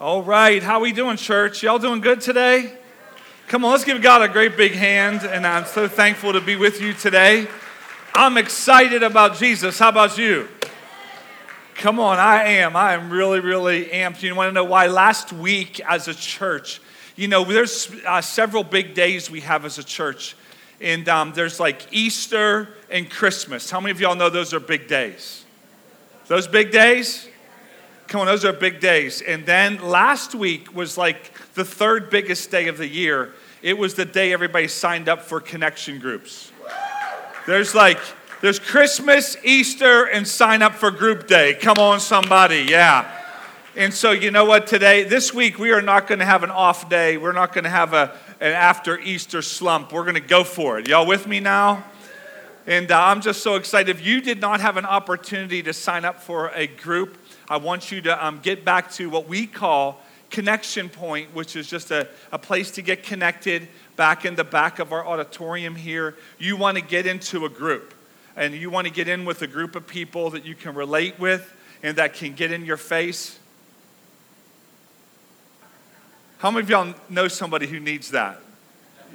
All right, how we doing, church? Y'all doing good today? Come on, let's give God a great big hand, and I'm so thankful to be with you today. I'm excited about Jesus. How about you? Come on, I am. I am really, really amped. You want to know why? Last week, as a church, you know, there's uh, several big days we have as a church, and um, there's like Easter and Christmas. How many of y'all know those are big days? Those big days? Come on, those are big days. And then last week was like the third biggest day of the year. It was the day everybody signed up for connection groups. There's like, there's Christmas, Easter, and sign up for group day. Come on, somebody, yeah. And so, you know what, today, this week, we are not going to have an off day. We're not going to have a, an after Easter slump. We're going to go for it. Y'all with me now? And uh, I'm just so excited. If you did not have an opportunity to sign up for a group, I want you to um, get back to what we call Connection Point, which is just a, a place to get connected back in the back of our auditorium here. You want to get into a group, and you want to get in with a group of people that you can relate with and that can get in your face. How many of y'all know somebody who needs that?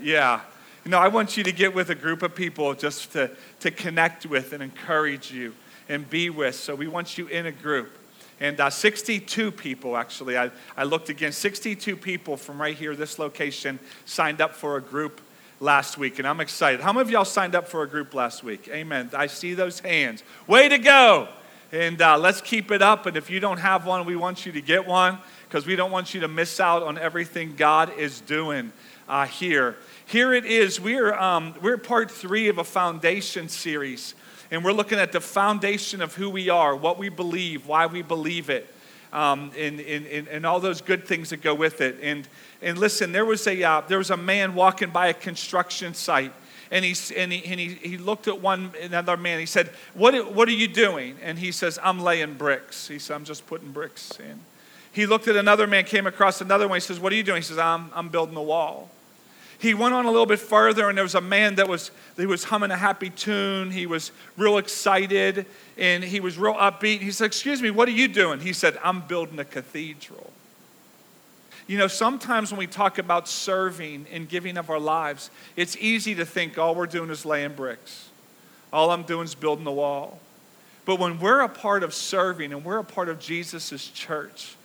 Yeah. You know, I want you to get with a group of people just to, to connect with and encourage you and be with. So we want you in a group. And uh, 62 people, actually, I, I looked again, 62 people from right here, this location, signed up for a group last week. And I'm excited. How many of y'all signed up for a group last week? Amen. I see those hands. Way to go. And uh, let's keep it up. And if you don't have one, we want you to get one because we don't want you to miss out on everything God is doing uh, here. Here it is. We're, um, we're part three of a foundation series and we're looking at the foundation of who we are, what we believe, why we believe it, um, and, and, and, all those good things that go with it. And, and listen, there was, a, uh, there was a man walking by a construction site, and, he, and, he, and he, he looked at one another man. He said, what, what are you doing? And he says, I'm laying bricks. He said, I'm just putting bricks in. He looked at another man, came across another one. He says, What are you doing? He says, I'm, I'm building a wall he went on a little bit further, and there was a man that was, he was humming a happy tune. He was real excited, and he was real upbeat. He said, Excuse me, what are you doing? He said, I'm building a cathedral. You know, sometimes when we talk about serving and giving of our lives, it's easy to think all we're doing is laying bricks. All I'm doing is building the wall. But when we're a part of serving and we're a part of Jesus' church,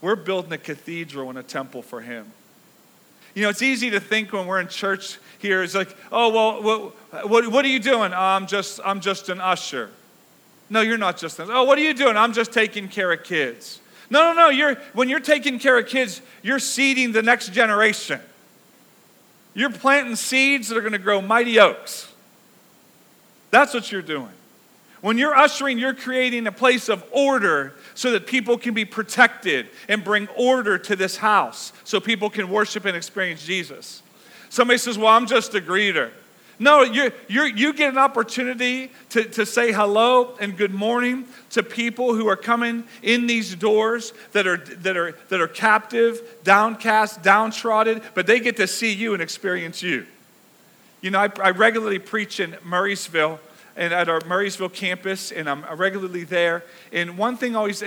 we're building a cathedral and a temple for Him. You know, it's easy to think when we're in church here, it's like, oh, well, what, what, what are you doing? Oh, I'm, just, I'm just an usher. No, you're not just an Oh, what are you doing? I'm just taking care of kids. No, no, no. You're, when you're taking care of kids, you're seeding the next generation. You're planting seeds that are going to grow mighty oaks. That's what you're doing. When you're ushering, you're creating a place of order so that people can be protected and bring order to this house so people can worship and experience Jesus. Somebody says, Well, I'm just a greeter. No, you you get an opportunity to, to say hello and good morning to people who are coming in these doors that are, that, are, that are captive, downcast, downtrodden, but they get to see you and experience you. You know, I, I regularly preach in Murrysville, and at our Murrysville campus, and I'm regularly there. And one thing always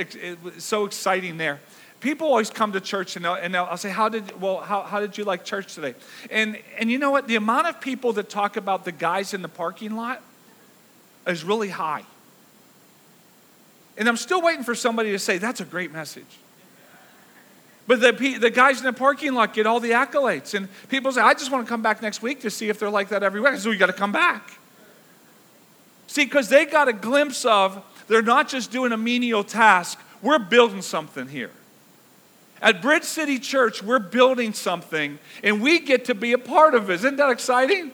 so exciting there. People always come to church and, they'll, and they'll, I'll say, how did, well, how, how did you like church today? And, and you know what? The amount of people that talk about the guys in the parking lot is really high. And I'm still waiting for somebody to say, that's a great message. But the, the guys in the parking lot get all the accolades. And people say, I just want to come back next week to see if they're like that every week. So we got to come back. See, because they got a glimpse of they're not just doing a menial task, we're building something here. At Bridge City Church, we're building something and we get to be a part of it. Isn't that exciting?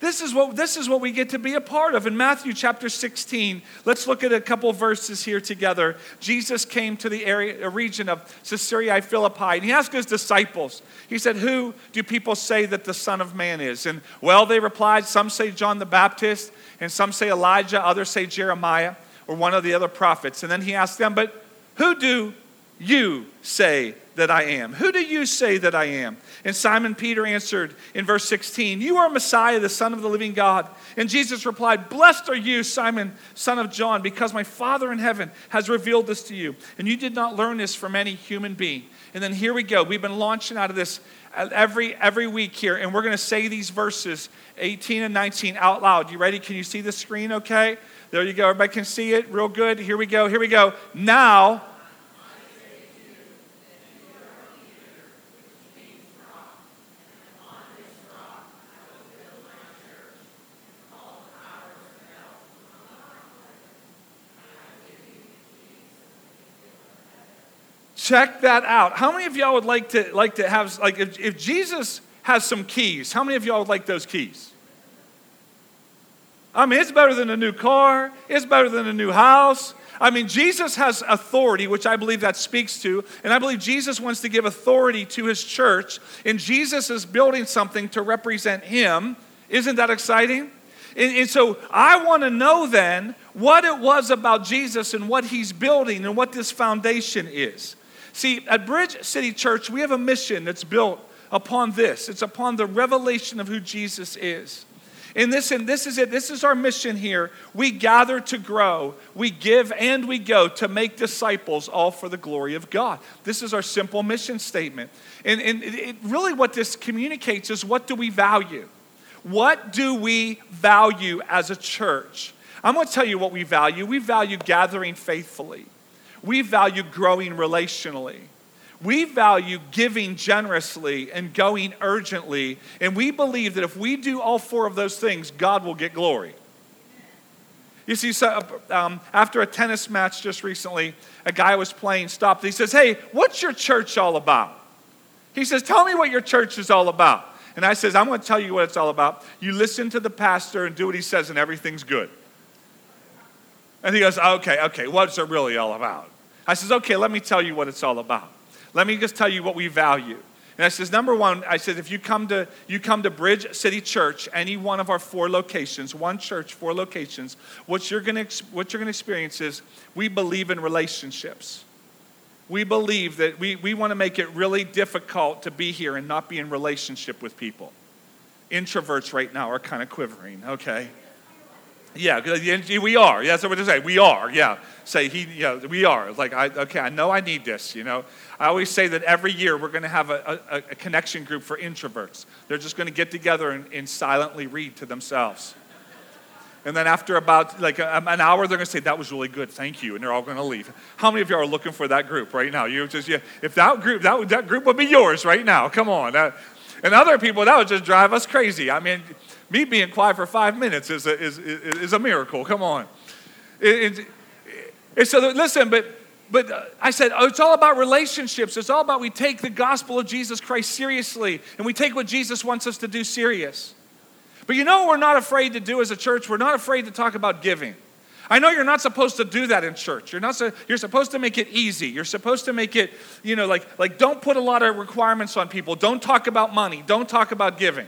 This is what this is what we get to be a part of. In Matthew chapter 16, let's look at a couple verses here together. Jesus came to the area region of Caesarea Philippi and he asked his disciples. He said, "Who do people say that the Son of Man is?" And well, they replied, some say John the Baptist, and some say Elijah, others say Jeremiah or one of the other prophets. And then he asked them, "But who do you say that I am? Who do you say that I am? And Simon Peter answered in verse 16, You are Messiah, the Son of the living God. And Jesus replied, Blessed are you, Simon, son of John, because my Father in heaven has revealed this to you. And you did not learn this from any human being. And then here we go. We've been launching out of this every, every week here, and we're going to say these verses 18 and 19 out loud. You ready? Can you see the screen okay? There you go. Everybody can see it real good. Here we go. Here we go. Now, Check that out. How many of y'all would like to like to have like if, if Jesus has some keys, how many of y'all would like those keys? I mean, it's better than a new car, it's better than a new house. I mean, Jesus has authority, which I believe that speaks to, and I believe Jesus wants to give authority to his church, and Jesus is building something to represent him. Isn't that exciting? And, and so I want to know then what it was about Jesus and what he's building and what this foundation is. See, at Bridge City Church, we have a mission that's built upon this. It's upon the revelation of who Jesus is. And this, and this is it. This is our mission here. We gather to grow, we give and we go to make disciples, all for the glory of God. This is our simple mission statement. And, and it, really, what this communicates is what do we value? What do we value as a church? I'm going to tell you what we value. We value gathering faithfully. We value growing relationally. We value giving generously and going urgently. And we believe that if we do all four of those things, God will get glory. You see, so, um, after a tennis match just recently, a guy was playing stopped. He says, Hey, what's your church all about? He says, Tell me what your church is all about. And I says, I'm going to tell you what it's all about. You listen to the pastor and do what he says, and everything's good. And he goes, okay, okay, what's it really all about? I says, okay, let me tell you what it's all about. Let me just tell you what we value. And I says, number one, I said, if you come to you come to Bridge City Church, any one of our four locations, one church, four locations, what you're gonna what you're gonna experience is we believe in relationships. We believe that we, we want to make it really difficult to be here and not be in relationship with people. Introverts right now are kind of quivering, okay? Uh, yeah, we are. Yeah, that's what we're saying. We are. Yeah, say he. Yeah, we are. Like I. Okay, I know I need this. You know, I always say that every year we're going to have a, a, a, connection group for introverts. They're just going to get together and, and, silently read to themselves. And then after about like a, an hour, they're going to say that was really good, thank you, and they're all going to leave. How many of you are looking for that group right now? You just yeah. If that group that that group would be yours right now. Come on. And other people that would just drive us crazy. I mean me being quiet for five minutes is a, is, is a miracle. Come on. It, it, so listen, but but uh, I said, oh, it's all about relationships. It's all about we take the gospel of Jesus Christ seriously and we take what Jesus wants us to do serious. But you know what we're not afraid to do as a church? We're not afraid to talk about giving. I know you're not supposed to do that in church. You're not so, you're supposed to make it easy. You're supposed to make it, you know, like like don't put a lot of requirements on people. Don't talk about money. Don't talk about giving.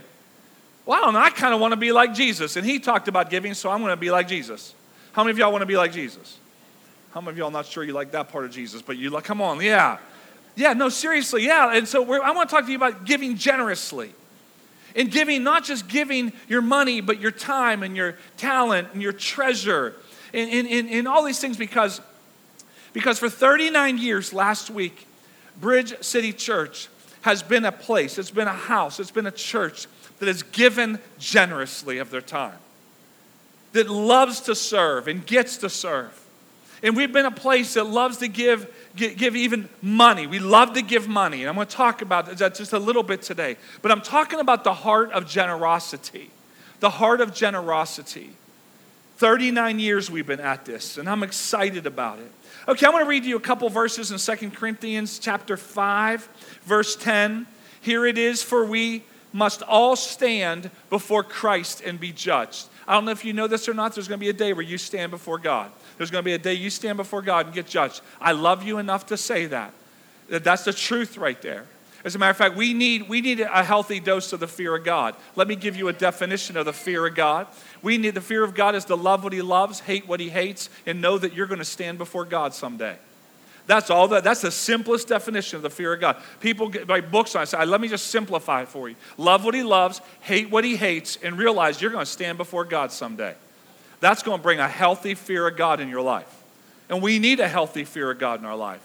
Well, I kind of want to be like Jesus. And he talked about giving, so I'm going to be like Jesus. How many of y'all want to be like Jesus? How many of y'all not sure you like that part of Jesus, but you like, come on, yeah. Yeah, no, seriously, yeah. And so I want to talk to you about giving generously. And giving, not just giving your money, but your time and your talent and your treasure and, and, and, and all these things because, because for 39 years last week, Bridge City Church has been a place, it's been a house, it's been a church that has given generously of their time, that loves to serve and gets to serve. And we've been a place that loves to give, give even money. We love to give money. And I'm going to talk about that just a little bit today. But I'm talking about the heart of generosity. The heart of generosity. 39 years we've been at this, and I'm excited about it. Okay, I'm going to read you a couple verses in Second Corinthians chapter 5, verse 10. Here it is, for we must all stand before Christ and be judged. I don't know if you know this or not. There's going to be a day where you stand before God. There's going to be a day you stand before God and get judged. I love you enough to say that. That's the truth right there. As a matter of fact, we need, we need a healthy dose of the fear of God. Let me give you a definition of the fear of God. We need the fear of God is to love what he loves, hate what he hates, and know that you're going to stand before God someday. That's all that. That's the simplest definition of the fear of God. People get, write books on it. Say, let me just simplify it for you. Love what He loves, hate what He hates, and realize you're going to stand before God someday. That's going to bring a healthy fear of God in your life. And we need a healthy fear of God in our life.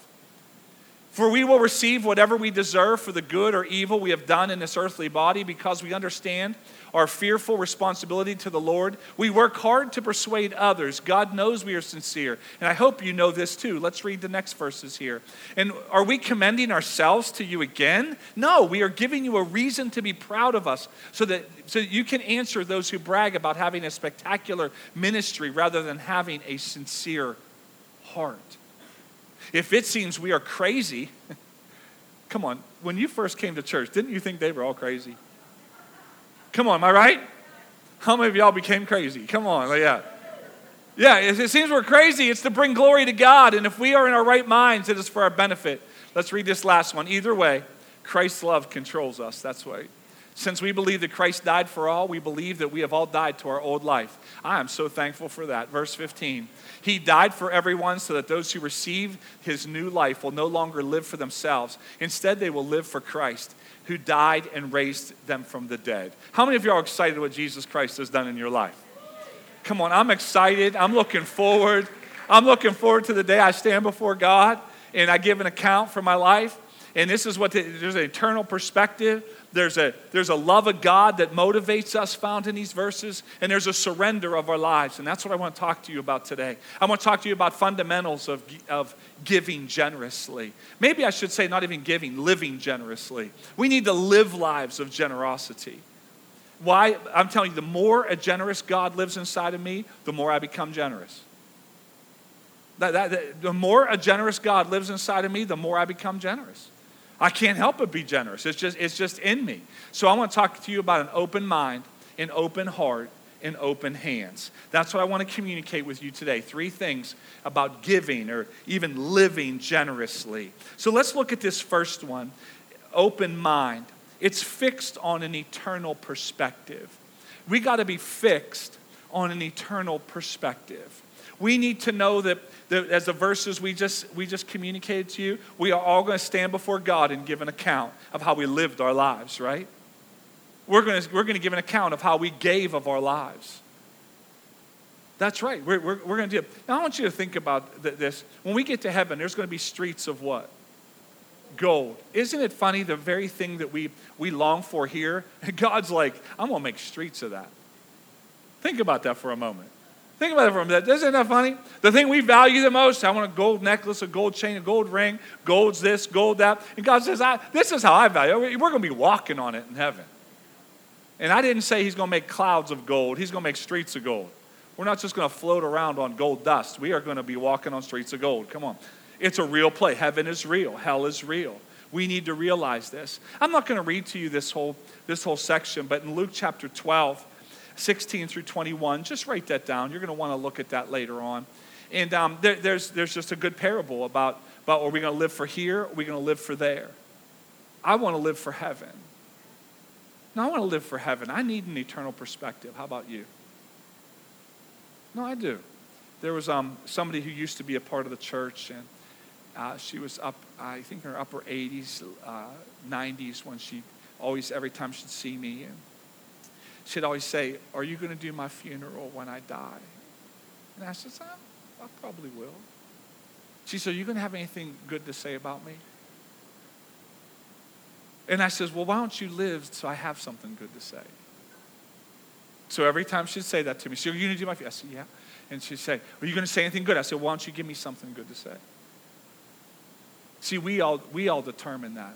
For we will receive whatever we deserve for the good or evil we have done in this earthly body because we understand our fearful responsibility to the Lord. We work hard to persuade others. God knows we are sincere. And I hope you know this too. Let's read the next verses here. And are we commending ourselves to you again? No, we are giving you a reason to be proud of us so that, so that you can answer those who brag about having a spectacular ministry rather than having a sincere heart. If it seems we are crazy, come on, when you first came to church, didn't you think they were all crazy? Come on, am I right? How many of y'all became crazy? Come on, yeah. Yeah, it seems we're crazy. It's to bring glory to God. And if we are in our right minds, it is for our benefit. Let's read this last one. Either way, Christ's love controls us. That's right. Since we believe that Christ died for all, we believe that we have all died to our old life. I am so thankful for that. Verse 15 He died for everyone so that those who receive his new life will no longer live for themselves. Instead, they will live for Christ, who died and raised them from the dead. How many of you are excited what Jesus Christ has done in your life? Come on, I'm excited. I'm looking forward. I'm looking forward to the day I stand before God and I give an account for my life. And this is what the, there's an eternal perspective there's a, there's a love of God that motivates us found in these verses, and there's a surrender of our lives. And that's what I want to talk to you about today. I want to talk to you about fundamentals of, of giving generously. Maybe I should say, not even giving, living generously. We need to live lives of generosity. Why? I'm telling you, the more a generous God lives inside of me, the more I become generous. That, that, that, the more a generous God lives inside of me, the more I become generous. I can't help but be generous. It's just, it's just in me. So I want to talk to you about an open mind, an open heart, and open hands. That's what I want to communicate with you today. Three things about giving or even living generously. So let's look at this first one open mind. It's fixed on an eternal perspective. We got to be fixed on an eternal perspective. We need to know that the, as the verses we just, we just communicated to you, we are all going to stand before God and give an account of how we lived our lives, right? We're going to, we're going to give an account of how we gave of our lives. That's right. We're, we're, we're going to do it. Now, I want you to think about this. When we get to heaven, there's going to be streets of what? Gold. Isn't it funny, the very thing that we, we long for here? God's like, I'm going to make streets of that. Think about that for a moment. Think about it for a minute. Isn't that funny? The thing we value the most, I want a gold necklace, a gold chain, a gold ring, gold's this, gold that. And God says, I, This is how I value it. We're going to be walking on it in heaven. And I didn't say He's going to make clouds of gold, He's going to make streets of gold. We're not just going to float around on gold dust. We are going to be walking on streets of gold. Come on. It's a real play. Heaven is real, hell is real. We need to realize this. I'm not going to read to you this whole, this whole section, but in Luke chapter 12, 16 through 21. Just write that down. You're going to want to look at that later on. And um, there, there's, there's just a good parable about, about are we going to live for here? Are we going to live for there? I want to live for heaven. No, I want to live for heaven. I need an eternal perspective. How about you? No, I do. There was um, somebody who used to be a part of the church, and uh, she was up, I think, in her upper 80s, uh, 90s, when she always, every time she'd see me. And she'd always say, Are you going to do my funeral when I die? And I said, I probably will. She said, Are you going to have anything good to say about me? And I says, Well, why don't you live so I have something good to say? So every time she'd say that to me, she said, Are you going to do my funeral? I said, Yeah. And she'd say, Are you going to say anything good? I said, Why don't you give me something good to say? See, we all, we all determine that.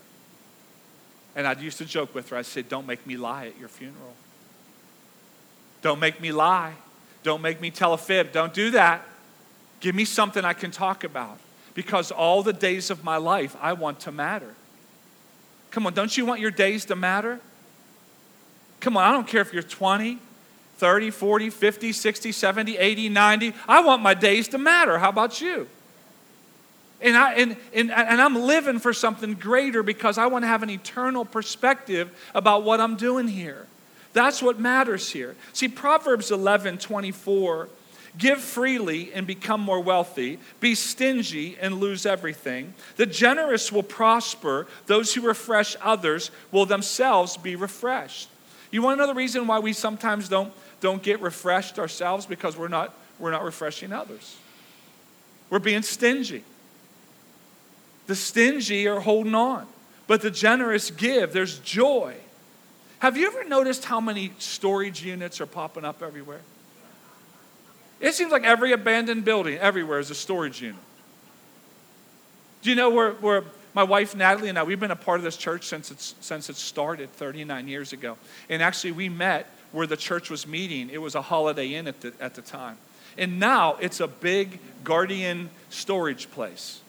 And I used to joke with her. I said, Don't make me lie at your funeral. Don't make me lie. Don't make me tell a fib. Don't do that. Give me something I can talk about because all the days of my life I want to matter. Come on, don't you want your days to matter? Come on, I don't care if you're 20, 30, 40, 50, 60, 70, 80, 90. I want my days to matter. How about you? And, I, and, and, and I'm living for something greater because I want to have an eternal perspective about what I'm doing here. That's what matters here. See, Proverbs 11 24, Give freely and become more wealthy. Be stingy and lose everything. The generous will prosper. Those who refresh others will themselves be refreshed. You want to know the reason why we sometimes don't, don't get refreshed ourselves? Because we're not, we're not refreshing others. We're being stingy. The stingy are holding on, but the generous give. There's joy. Have you ever noticed how many storage units are popping up everywhere? It seems like every abandoned building everywhere is a storage unit. Do you know where, where my wife Natalie and I, we've been a part of this church since, it's, since it started 39 years ago. And actually, we met where the church was meeting. It was a Holiday Inn at the, at the time. And now it's a big Guardian storage place.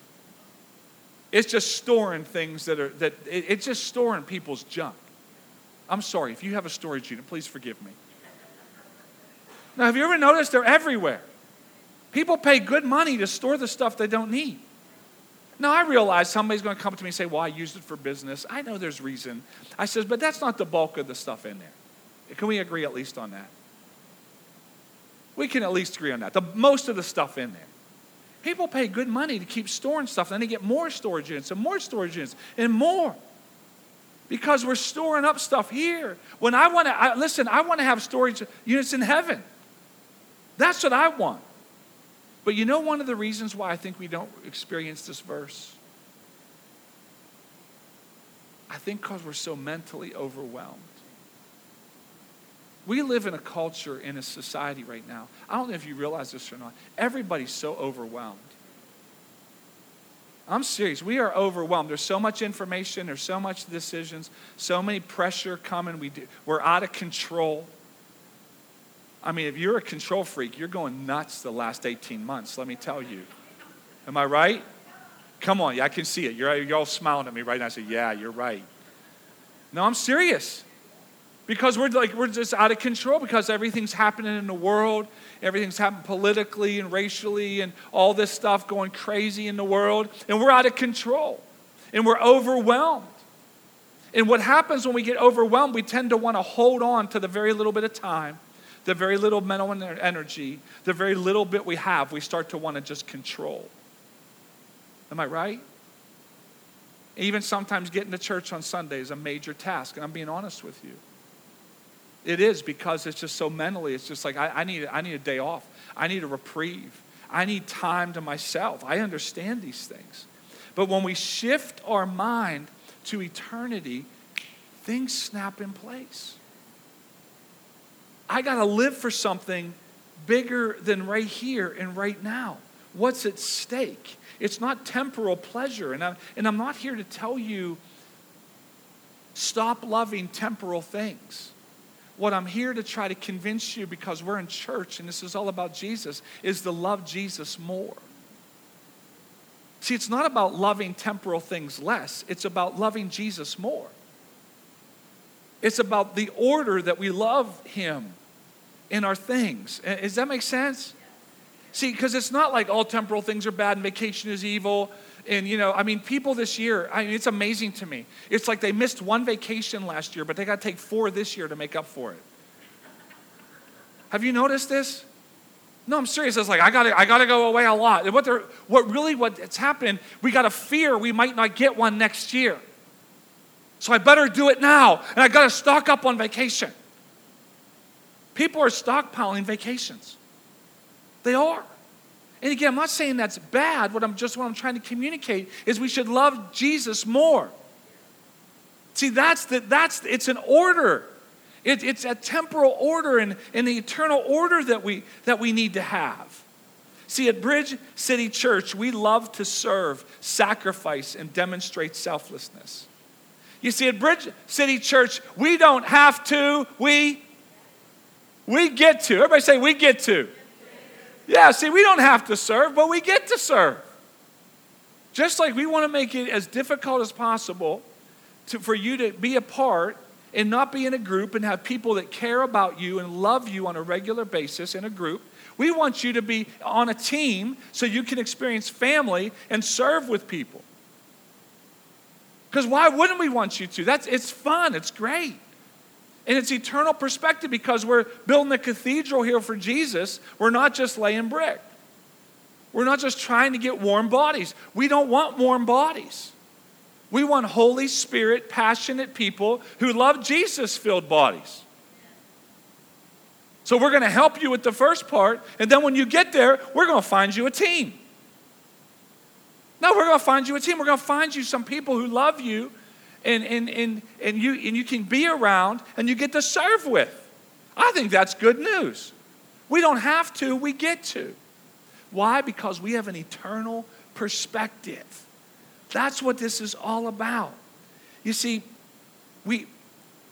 It's just storing things that are, that it, it's just storing people's junk. I'm sorry, if you have a storage unit, please forgive me. Now, have you ever noticed they're everywhere? People pay good money to store the stuff they don't need. Now, I realize somebody's going to come to me and say, Well, I used it for business. I know there's reason. I says, But that's not the bulk of the stuff in there. Can we agree at least on that? We can at least agree on that. The most of the stuff in there. People pay good money to keep storing stuff, and then they get more storage units and more storage units and more. Because we're storing up stuff here. When I want to, listen, I want to have storage units in heaven. That's what I want. But you know one of the reasons why I think we don't experience this verse? I think because we're so mentally overwhelmed. We live in a culture, in a society right now. I don't know if you realize this or not. Everybody's so overwhelmed. I'm serious. We are overwhelmed. There's so much information, there's so much decisions, so many pressure coming. We do, we're out of control. I mean, if you're a control freak, you're going nuts the last 18 months, let me tell you. Am I right? Come on, yeah, I can see it. You're, you're all smiling at me right now. I say, Yeah, you're right. No, I'm serious. Because we're like we're just out of control because everything's happening in the world, everything's happening politically and racially and all this stuff going crazy in the world, and we're out of control. And we're overwhelmed. And what happens when we get overwhelmed, we tend to want to hold on to the very little bit of time the very little mental energy, the very little bit we have, we start to want to just control. Am I right? Even sometimes getting to church on Sunday is a major task, and I'm being honest with you. It is because it's just so mentally, it's just like I, I, need, I need a day off. I need a reprieve. I need time to myself. I understand these things. But when we shift our mind to eternity, things snap in place. I got to live for something bigger than right here and right now. What's at stake? It's not temporal pleasure. And I'm, and I'm not here to tell you stop loving temporal things. What I'm here to try to convince you, because we're in church and this is all about Jesus, is to love Jesus more. See, it's not about loving temporal things less, it's about loving Jesus more. It's about the order that we love Him in our things. Does that make sense? See, because it's not like all temporal things are bad and vacation is evil. And, you know, I mean, people this year, I mean, it's amazing to me. It's like they missed one vacation last year, but they got to take four this year to make up for it. Have you noticed this? No, I'm serious. It's like I gotta, I gotta go away a lot. And what they're, what really, what's happened? We got a fear we might not get one next year. So I better do it now, and I got to stock up on vacation. People are stockpiling vacations. They are. And again, I'm not saying that's bad. What I'm just what I'm trying to communicate is we should love Jesus more. See, that's the that's it's an order. It, it's a temporal order and, and the eternal order that we that we need to have. See, at Bridge City Church, we love to serve, sacrifice, and demonstrate selflessness. You see, at Bridge City Church, we don't have to, we we get to. Everybody say, we get to. Yeah, see, we don't have to serve, but we get to serve. Just like we want to make it as difficult as possible to, for you to be a part and not be in a group and have people that care about you and love you on a regular basis in a group. We want you to be on a team so you can experience family and serve with people. Because why wouldn't we want you to? That's, it's fun, it's great. And it's eternal perspective because we're building a cathedral here for Jesus. We're not just laying brick. We're not just trying to get warm bodies. We don't want warm bodies. We want Holy Spirit, passionate people who love Jesus filled bodies. So we're going to help you with the first part, and then when you get there, we're going to find you a team. No, we're going to find you a team. We're going to find you some people who love you and, and, and, and, you, and you can be around and you get to serve with. I think that's good news. We don't have to, we get to. Why? Because we have an eternal perspective. That's what this is all about. You see, we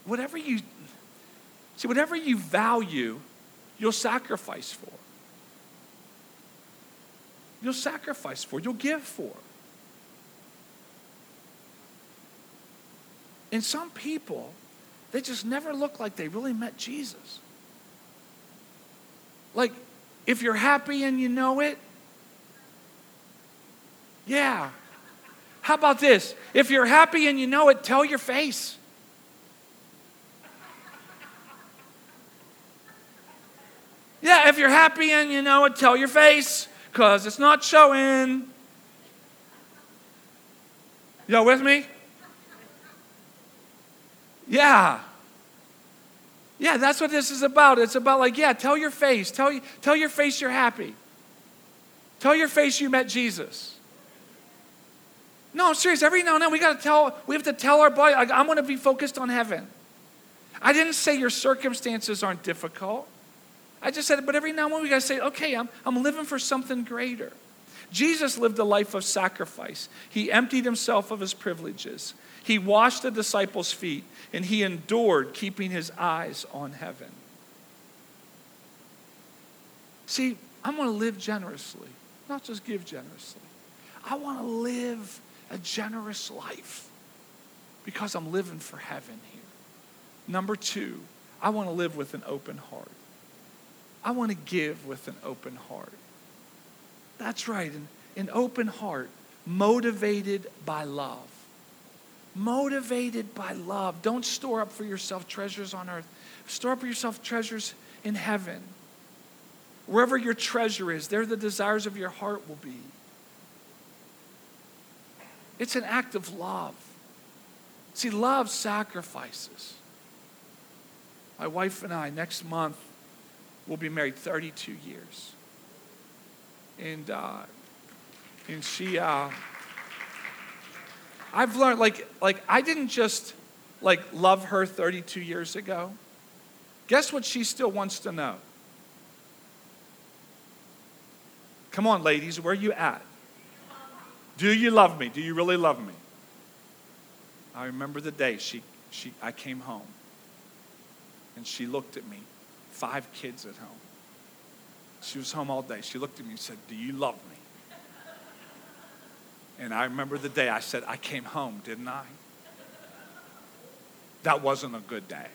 whatever you see, whatever you value, you'll sacrifice for. You'll sacrifice for, you'll give for. And some people, they just never look like they really met Jesus. Like, if you're happy and you know it, yeah. How about this? If you're happy and you know it, tell your face. Yeah, if you're happy and you know it, tell your face because it's not showing. Y'all with me? Yeah. Yeah, that's what this is about. It's about like, yeah, tell your face. Tell, tell your face you're happy. Tell your face you met Jesus. No, I'm serious. Every now and then we got to tell, we have to tell our body, like, I'm going to be focused on heaven. I didn't say your circumstances aren't difficult. I just said, but every now and then we got to say, okay, I'm, I'm living for something greater. Jesus lived a life of sacrifice. He emptied himself of his privileges. He washed the disciples' feet and he endured, keeping his eyes on heaven. See, I want to live generously, not just give generously. I want to live a generous life because I'm living for heaven here. Number two, I want to live with an open heart. I want to give with an open heart. That's right, an, an open heart motivated by love motivated by love. Don't store up for yourself treasures on earth, store up for yourself treasures in heaven. Wherever your treasure is, there the desires of your heart will be. It's an act of love. See, love sacrifices. My wife and I, next month, will be married 32 years. And, uh, and she, uh, I've learned like like I didn't just like love her 32 years ago. Guess what she still wants to know? Come on, ladies, where are you at? Do you love me? Do you really love me? I remember the day she, she, I came home and she looked at me, five kids at home. She was home all day. She looked at me and said, Do you love me? And I remember the day I said, I came home, didn't I? That wasn't a good day.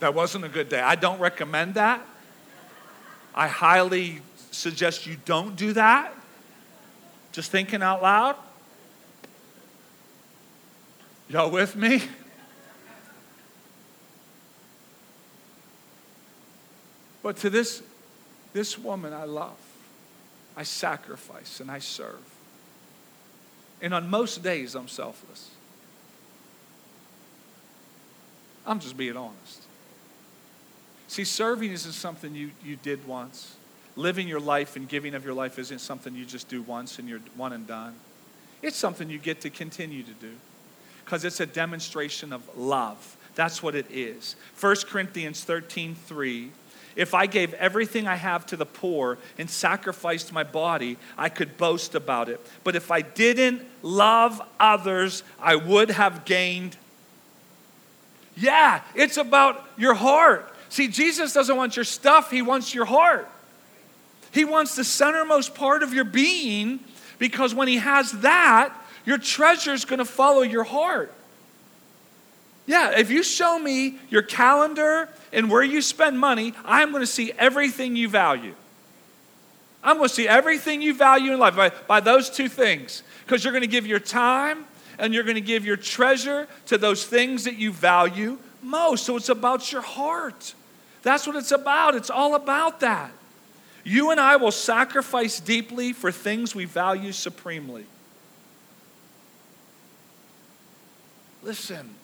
That wasn't a good day. I don't recommend that. I highly suggest you don't do that. Just thinking out loud. Y'all with me? But to this, this woman I love, I sacrifice and I serve. And on most days, I'm selfless. I'm just being honest. See, serving isn't something you, you did once. Living your life and giving of your life isn't something you just do once and you're one and done. It's something you get to continue to do because it's a demonstration of love. That's what it is. 1 Corinthians 13 3 if I gave everything I have to the poor and sacrificed my body, I could boast about it. But if I didn't love others, I would have gained. Yeah, it's about your heart. See, Jesus doesn't want your stuff, He wants your heart. He wants the centermost part of your being because when He has that, your treasure is going to follow your heart. Yeah, if you show me your calendar and where you spend money, I'm going to see everything you value. I'm going to see everything you value in life by, by those two things. Because you're going to give your time and you're going to give your treasure to those things that you value most. So it's about your heart. That's what it's about. It's all about that. You and I will sacrifice deeply for things we value supremely. Listen,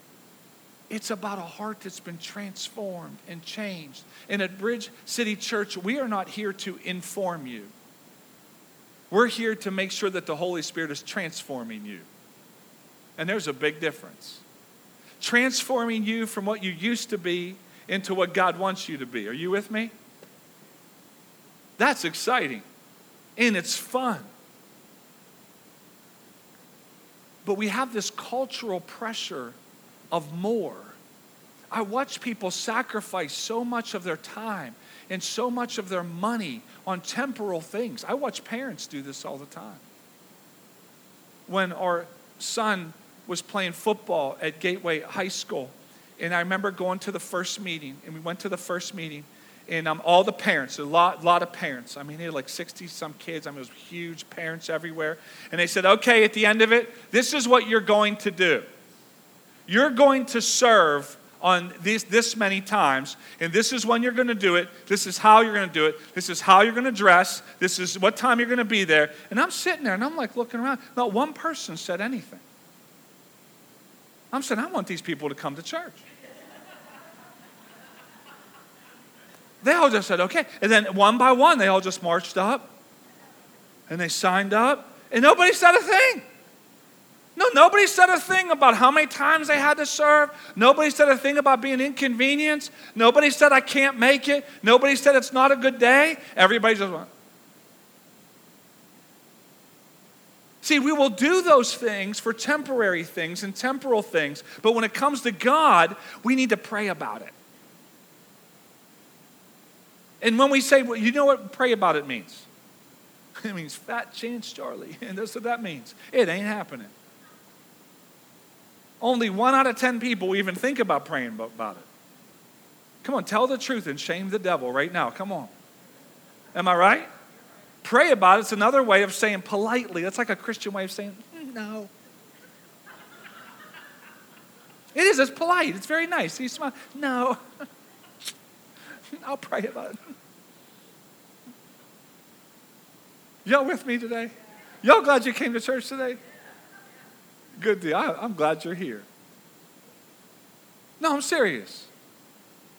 it's about a heart that's been transformed and changed. And at Bridge City Church, we are not here to inform you. We're here to make sure that the Holy Spirit is transforming you. And there's a big difference. Transforming you from what you used to be into what God wants you to be. Are you with me? That's exciting and it's fun. But we have this cultural pressure of more. I watch people sacrifice so much of their time and so much of their money on temporal things. I watch parents do this all the time. When our son was playing football at Gateway High School, and I remember going to the first meeting, and we went to the first meeting, and um, all the parents, a lot, lot of parents. I mean, he had like 60 some kids. I mean, it was huge parents everywhere. And they said, okay, at the end of it, this is what you're going to do. You're going to serve on this, this many times, and this is when you're going to do it. This is how you're going to do it. This is how you're going to dress. This is what time you're going to be there. And I'm sitting there and I'm like looking around. Not one person said anything. I'm saying, I want these people to come to church. They all just said, okay. And then one by one, they all just marched up and they signed up, and nobody said a thing. No, nobody said a thing about how many times they had to serve. Nobody said a thing about being inconvenienced. Nobody said, I can't make it. Nobody said it's not a good day. Everybody just went. See, we will do those things for temporary things and temporal things, but when it comes to God, we need to pray about it. And when we say, well, you know what pray about it means? It means fat chance Charlie. And that's what that means. It ain't happening. Only one out of 10 people even think about praying about it. Come on, tell the truth and shame the devil right now. Come on. Am I right? Pray about it. it's another way of saying politely. That's like a Christian way of saying, mm, no. It is, it's polite. It's very nice. You smile. No. I'll pray about it. Y'all with me today? Y'all glad you came to church today? Good deal. I, I'm glad you're here. No, I'm serious.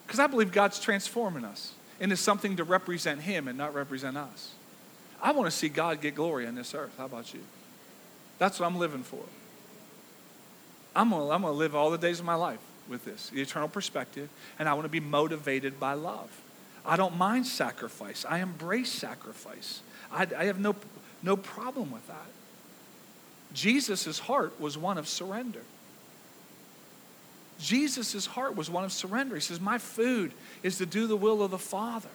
Because I believe God's transforming us into something to represent Him and not represent us. I want to see God get glory on this earth. How about you? That's what I'm living for. I'm going to live all the days of my life with this, the eternal perspective, and I want to be motivated by love. I don't mind sacrifice. I embrace sacrifice. I, I have no, no problem with that. Jesus' heart was one of surrender. Jesus' heart was one of surrender. He says, My food is to do the will of the Father.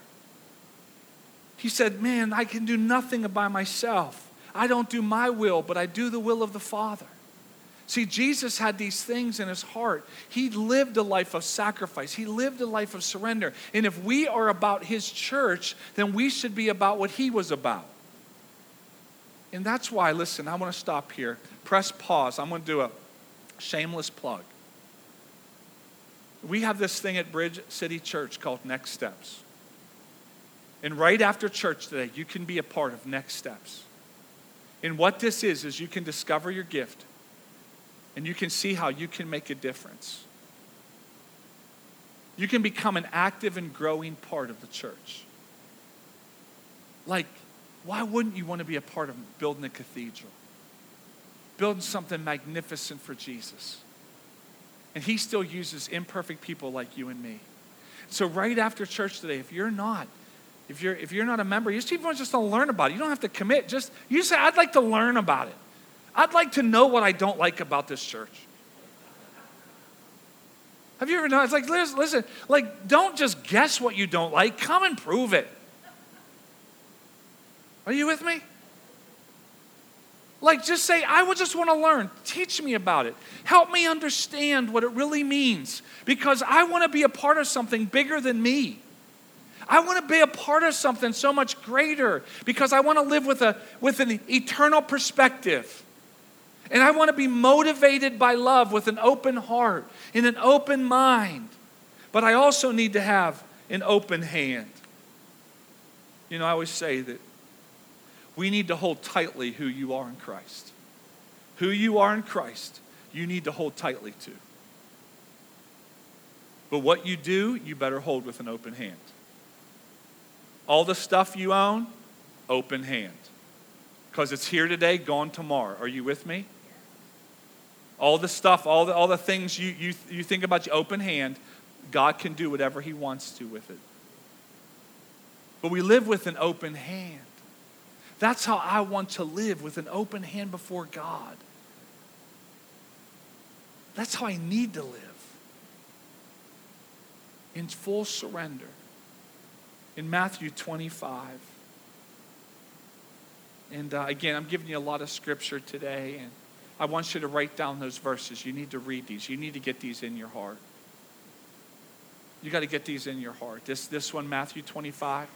He said, Man, I can do nothing by myself. I don't do my will, but I do the will of the Father. See, Jesus had these things in his heart. He lived a life of sacrifice, he lived a life of surrender. And if we are about his church, then we should be about what he was about. And that's why, listen, I want to stop here. Press pause. I'm going to do a shameless plug. We have this thing at Bridge City Church called Next Steps. And right after church today, you can be a part of Next Steps. And what this is, is you can discover your gift and you can see how you can make a difference. You can become an active and growing part of the church. Like, why wouldn't you want to be a part of building a cathedral? Building something magnificent for Jesus. And He still uses imperfect people like you and me. So, right after church today, if you're not, if you're if you're not a member, you just even just to learn about it. You don't have to commit. Just you say, I'd like to learn about it. I'd like to know what I don't like about this church. Have you ever known? It's like, listen, listen, like, don't just guess what you don't like. Come and prove it. Are you with me? Like, just say, I would just want to learn. Teach me about it. Help me understand what it really means because I want to be a part of something bigger than me. I want to be a part of something so much greater because I want to live with, a, with an eternal perspective. And I want to be motivated by love with an open heart and an open mind. But I also need to have an open hand. You know, I always say that we need to hold tightly who you are in Christ. Who you are in Christ, you need to hold tightly to. But what you do, you better hold with an open hand. All the stuff you own, open hand. Because it's here today, gone tomorrow. Are you with me? All the stuff, all the, all the things you, you, you think about, you open hand, God can do whatever He wants to with it. But we live with an open hand. That's how I want to live with an open hand before God. That's how I need to live in full surrender. In Matthew 25. And uh, again, I'm giving you a lot of scripture today, and I want you to write down those verses. You need to read these, you need to get these in your heart. You got to get these in your heart. This, this one, Matthew 25.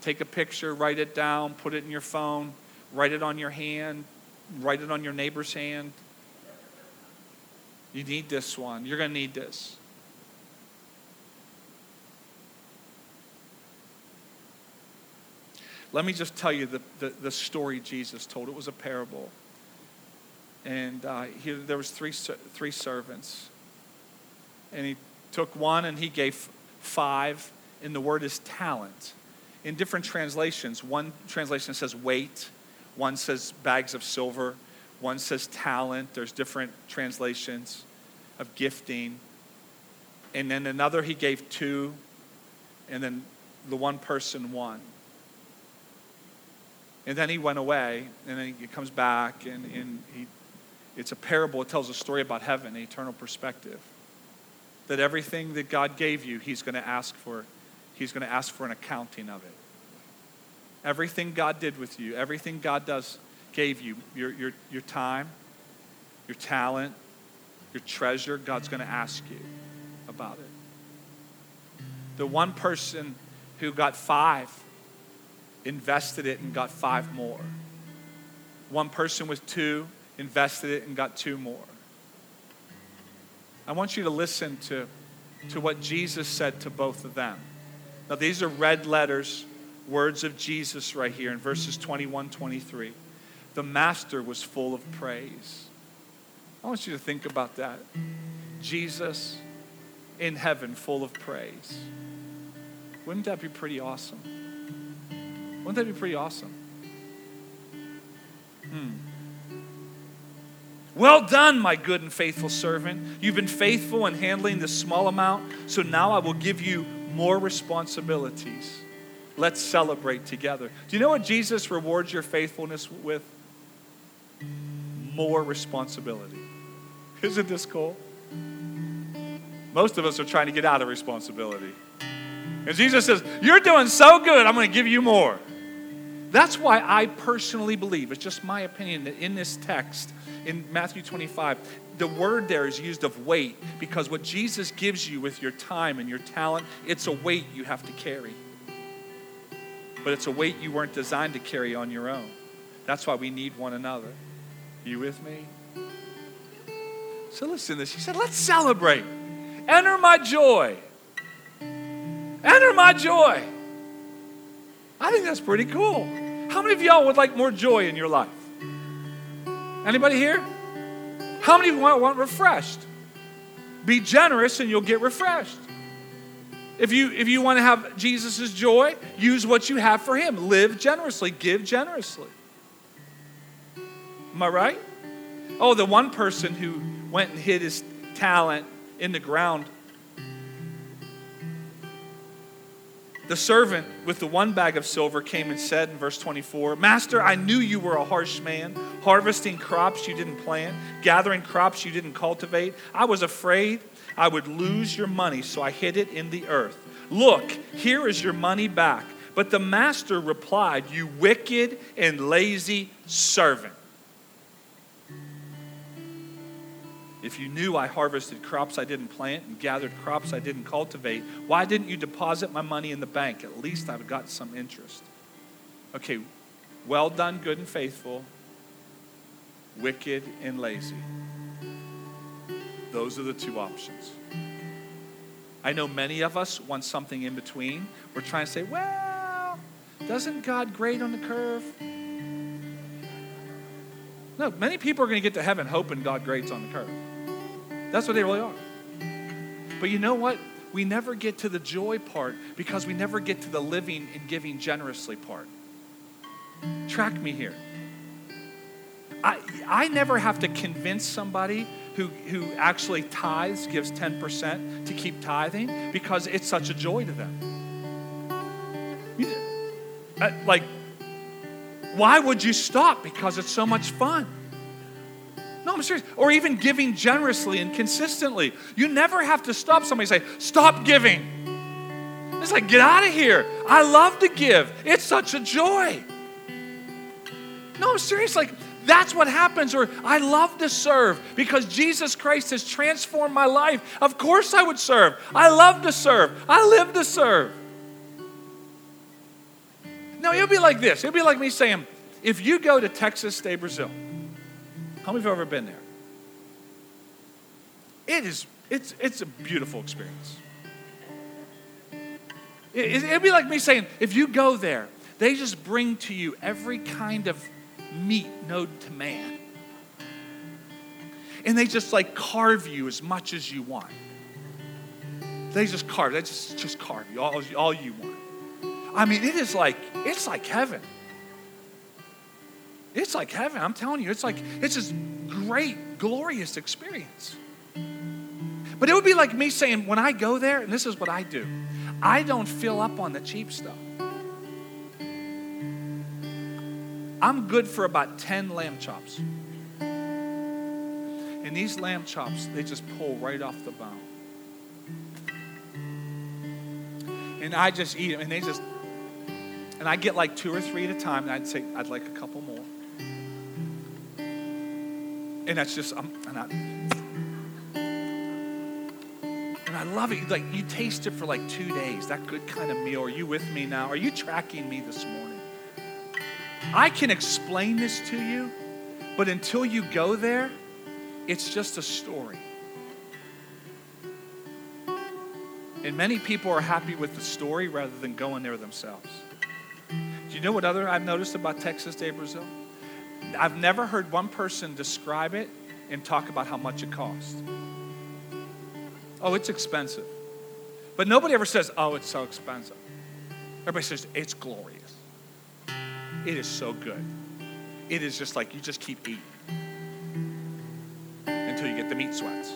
Take a picture, write it down, put it in your phone, write it on your hand, write it on your neighbor's hand. You need this one. You're going to need this. Let me just tell you the, the, the story Jesus told. It was a parable. And uh, he, there was three, three servants. And he took one and he gave five. And the word is talent. In different translations, one translation says weight, one says bags of silver, one says talent. There's different translations of gifting. And then another he gave two, and then the one person one. And then he went away, and then he comes back, and, and he, it's a parable. It tells a story about heaven, an eternal perspective. That everything that God gave you, he's going to ask for. He's going to ask for an accounting of it. Everything God did with you, everything God does, gave you, your, your, your time, your talent, your treasure, God's going to ask you about it. The one person who got five invested it and got five more. One person with two invested it and got two more. I want you to listen to, to what Jesus said to both of them. Now, these are red letters, words of Jesus right here in verses 21 23. The master was full of praise. I want you to think about that. Jesus in heaven, full of praise. Wouldn't that be pretty awesome? Wouldn't that be pretty awesome? Hmm. Well done, my good and faithful servant. You've been faithful in handling this small amount, so now I will give you more responsibilities. Let's celebrate together. Do you know what Jesus rewards your faithfulness with? More responsibility. Isn't this cool? Most of us are trying to get out of responsibility. And Jesus says, You're doing so good, I'm going to give you more. That's why I personally believe, it's just my opinion, that in this text, in Matthew 25, the word there is used of weight because what Jesus gives you with your time and your talent, it's a weight you have to carry. But it's a weight you weren't designed to carry on your own. That's why we need one another. You with me? So listen to this. He said, Let's celebrate. Enter my joy. Enter my joy. I think that's pretty cool. How many of y'all would like more joy in your life? Anybody here? How many want, want refreshed? Be generous and you'll get refreshed. If you, if you want to have Jesus' joy, use what you have for Him. Live generously, give generously. Am I right? Oh, the one person who went and hid his talent in the ground The servant with the one bag of silver came and said in verse 24, Master, I knew you were a harsh man, harvesting crops you didn't plant, gathering crops you didn't cultivate. I was afraid I would lose your money, so I hid it in the earth. Look, here is your money back. But the master replied, You wicked and lazy servant. If you knew I harvested crops I didn't plant and gathered crops I didn't cultivate, why didn't you deposit my money in the bank? At least I've got some interest. Okay, well done, good and faithful. wicked and lazy. Those are the two options. I know many of us want something in between. We're trying to say, well, doesn't God grade on the curve? No, many people are going to get to heaven hoping God grades on the curve. That's what they really are. But you know what? We never get to the joy part because we never get to the living and giving generously part. Track me here. I, I never have to convince somebody who, who actually tithes, gives 10% to keep tithing because it's such a joy to them. Uh, like, why would you stop? Because it's so much fun. I'm serious. Or even giving generously and consistently. You never have to stop somebody say, Stop giving. It's like, Get out of here. I love to give. It's such a joy. No, I'm serious. Like, that's what happens. Or I love to serve because Jesus Christ has transformed my life. Of course, I would serve. I love to serve. I live to serve. No, it'll be like this. It'll be like me saying, if you go to Texas de Brazil, how many of you have ever been there? It is, it's, it's a beautiful experience. It, it'd be like me saying, if you go there, they just bring to you every kind of meat known to man. And they just like carve you as much as you want. They just carve, they just, just carve you all, all you want. I mean, it is like, it's like heaven. It's like heaven. I'm telling you, it's like, it's this great, glorious experience. But it would be like me saying, when I go there, and this is what I do, I don't fill up on the cheap stuff. I'm good for about 10 lamb chops. And these lamb chops, they just pull right off the bone. And I just eat them, and they just, and I get like two or three at a time, and I'd say, I'd like a couple And that's just, I'm, and I, and I love it. Like, you taste it for like two days, that good kind of meal. Are you with me now? Are you tracking me this morning? I can explain this to you, but until you go there, it's just a story. And many people are happy with the story rather than going there themselves. Do you know what other I've noticed about Texas de Brazil? I've never heard one person describe it and talk about how much it costs. Oh, it's expensive. But nobody ever says, oh, it's so expensive. Everybody says, it's glorious. It is so good. It is just like you just keep eating until you get the meat sweats.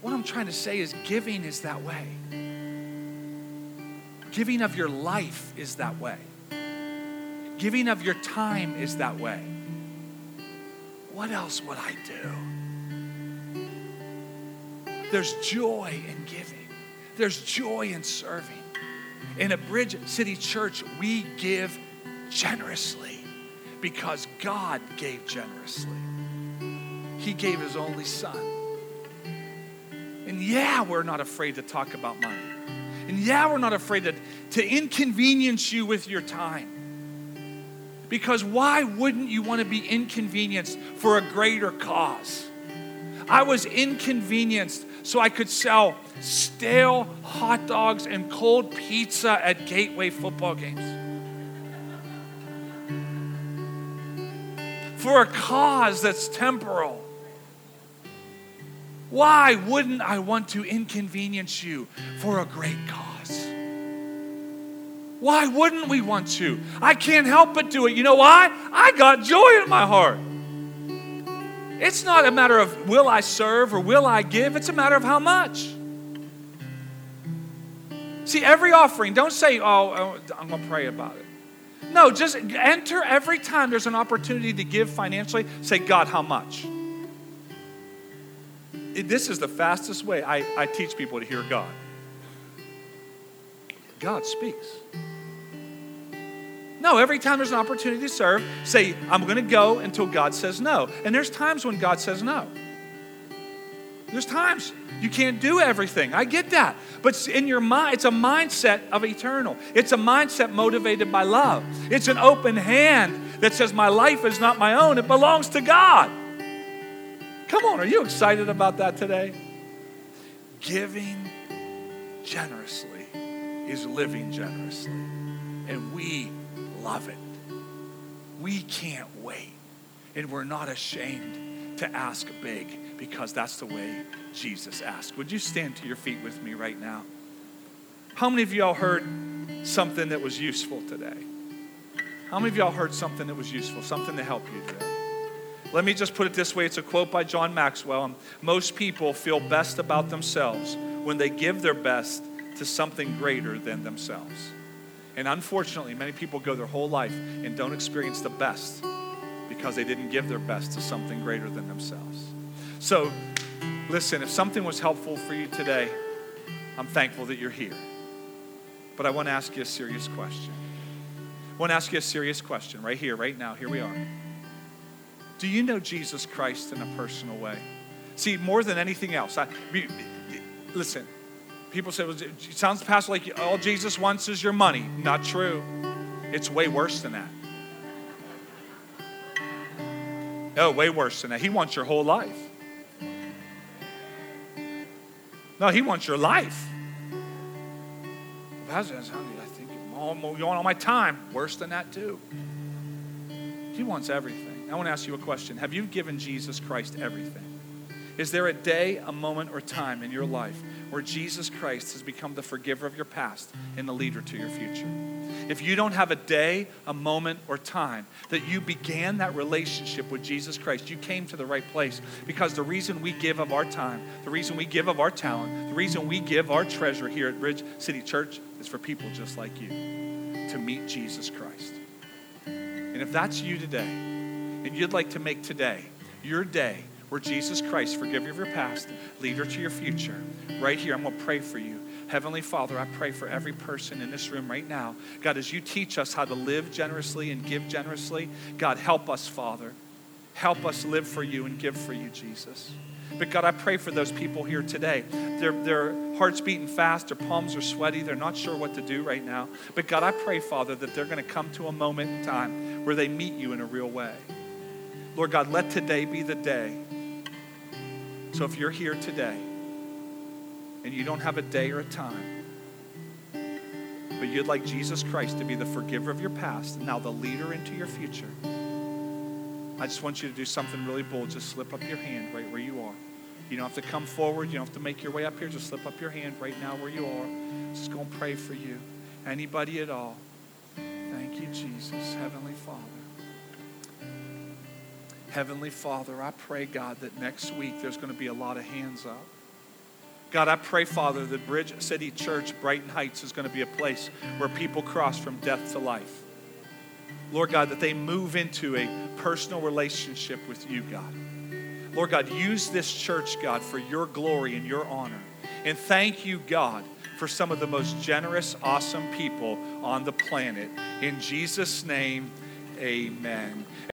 What I'm trying to say is giving is that way. Giving of your life is that way. Giving of your time is that way. What else would I do? There's joy in giving, there's joy in serving. In a Bridge City Church, we give generously because God gave generously. He gave His only Son. And yeah, we're not afraid to talk about money. And yeah, we're not afraid to, to inconvenience you with your time. Because why wouldn't you want to be inconvenienced for a greater cause? I was inconvenienced so I could sell stale hot dogs and cold pizza at Gateway football games. For a cause that's temporal. Why wouldn't I want to inconvenience you for a great cause? Why wouldn't we want to? I can't help but do it. You know why? I got joy in my heart. It's not a matter of will I serve or will I give, it's a matter of how much. See, every offering, don't say, oh, oh I'm going to pray about it. No, just enter every time there's an opportunity to give financially, say, God, how much? This is the fastest way I, I teach people to hear God. God speaks. No, every time there's an opportunity to serve, say, I'm going to go until God says no. And there's times when God says no. There's times you can't do everything. I get that. But in your mind, it's a mindset of eternal. It's a mindset motivated by love. It's an open hand that says, My life is not my own, it belongs to God. Come on, are you excited about that today? Giving generously is living generously. And we love it. We can't wait. And we're not ashamed to ask big because that's the way Jesus asked. Would you stand to your feet with me right now? How many of y'all heard something that was useful today? How many of y'all heard something that was useful, something to help you today? Let me just put it this way it's a quote by John Maxwell. Um, most people feel best about themselves when they give their best to something greater than themselves. And unfortunately, many people go their whole life and don't experience the best because they didn't give their best to something greater than themselves. So, listen, if something was helpful for you today, I'm thankful that you're here. But I want to ask you a serious question. I want to ask you a serious question right here, right now. Here we are. Do you know Jesus Christ in a personal way? See, more than anything else, I, listen, people say, well, it sounds, Pastor, like all Jesus wants is your money. Not true. It's way worse than that. Oh, way worse than that. He wants your whole life. No, he wants your life. Pastor, I think you want all my time. Worse than that, too. He wants everything. I want to ask you a question. Have you given Jesus Christ everything? Is there a day, a moment, or time in your life where Jesus Christ has become the forgiver of your past and the leader to your future? If you don't have a day, a moment, or time that you began that relationship with Jesus Christ, you came to the right place because the reason we give of our time, the reason we give of our talent, the reason we give our treasure here at Bridge City Church is for people just like you to meet Jesus Christ. And if that's you today, and you'd like to make today your day where Jesus Christ, forgive you of your past, lead her to your future, right here, I'm going to pray for you. Heavenly Father, I pray for every person in this room right now. God, as you teach us how to live generously and give generously, God, help us, Father. Help us live for you and give for you, Jesus. But God, I pray for those people here today. Their, their heart's beating fast, their palms are sweaty, they're not sure what to do right now. But God, I pray, Father, that they're going to come to a moment in time where they meet you in a real way. Lord God, let today be the day so if you're here today and you don't have a day or a time, but you'd like Jesus Christ to be the forgiver of your past and now the leader into your future, I just want you to do something really bold. Just slip up your hand right where you are. You don't have to come forward. You don't have to make your way up here. Just slip up your hand right now where you are. Just going to pray for you. Anybody at all. Thank you, Jesus. Heavenly Father. Heavenly Father, I pray, God, that next week there's going to be a lot of hands up. God, I pray, Father, that Bridge City Church, Brighton Heights, is going to be a place where people cross from death to life. Lord God, that they move into a personal relationship with you, God. Lord God, use this church, God, for your glory and your honor. And thank you, God, for some of the most generous, awesome people on the planet. In Jesus' name, amen.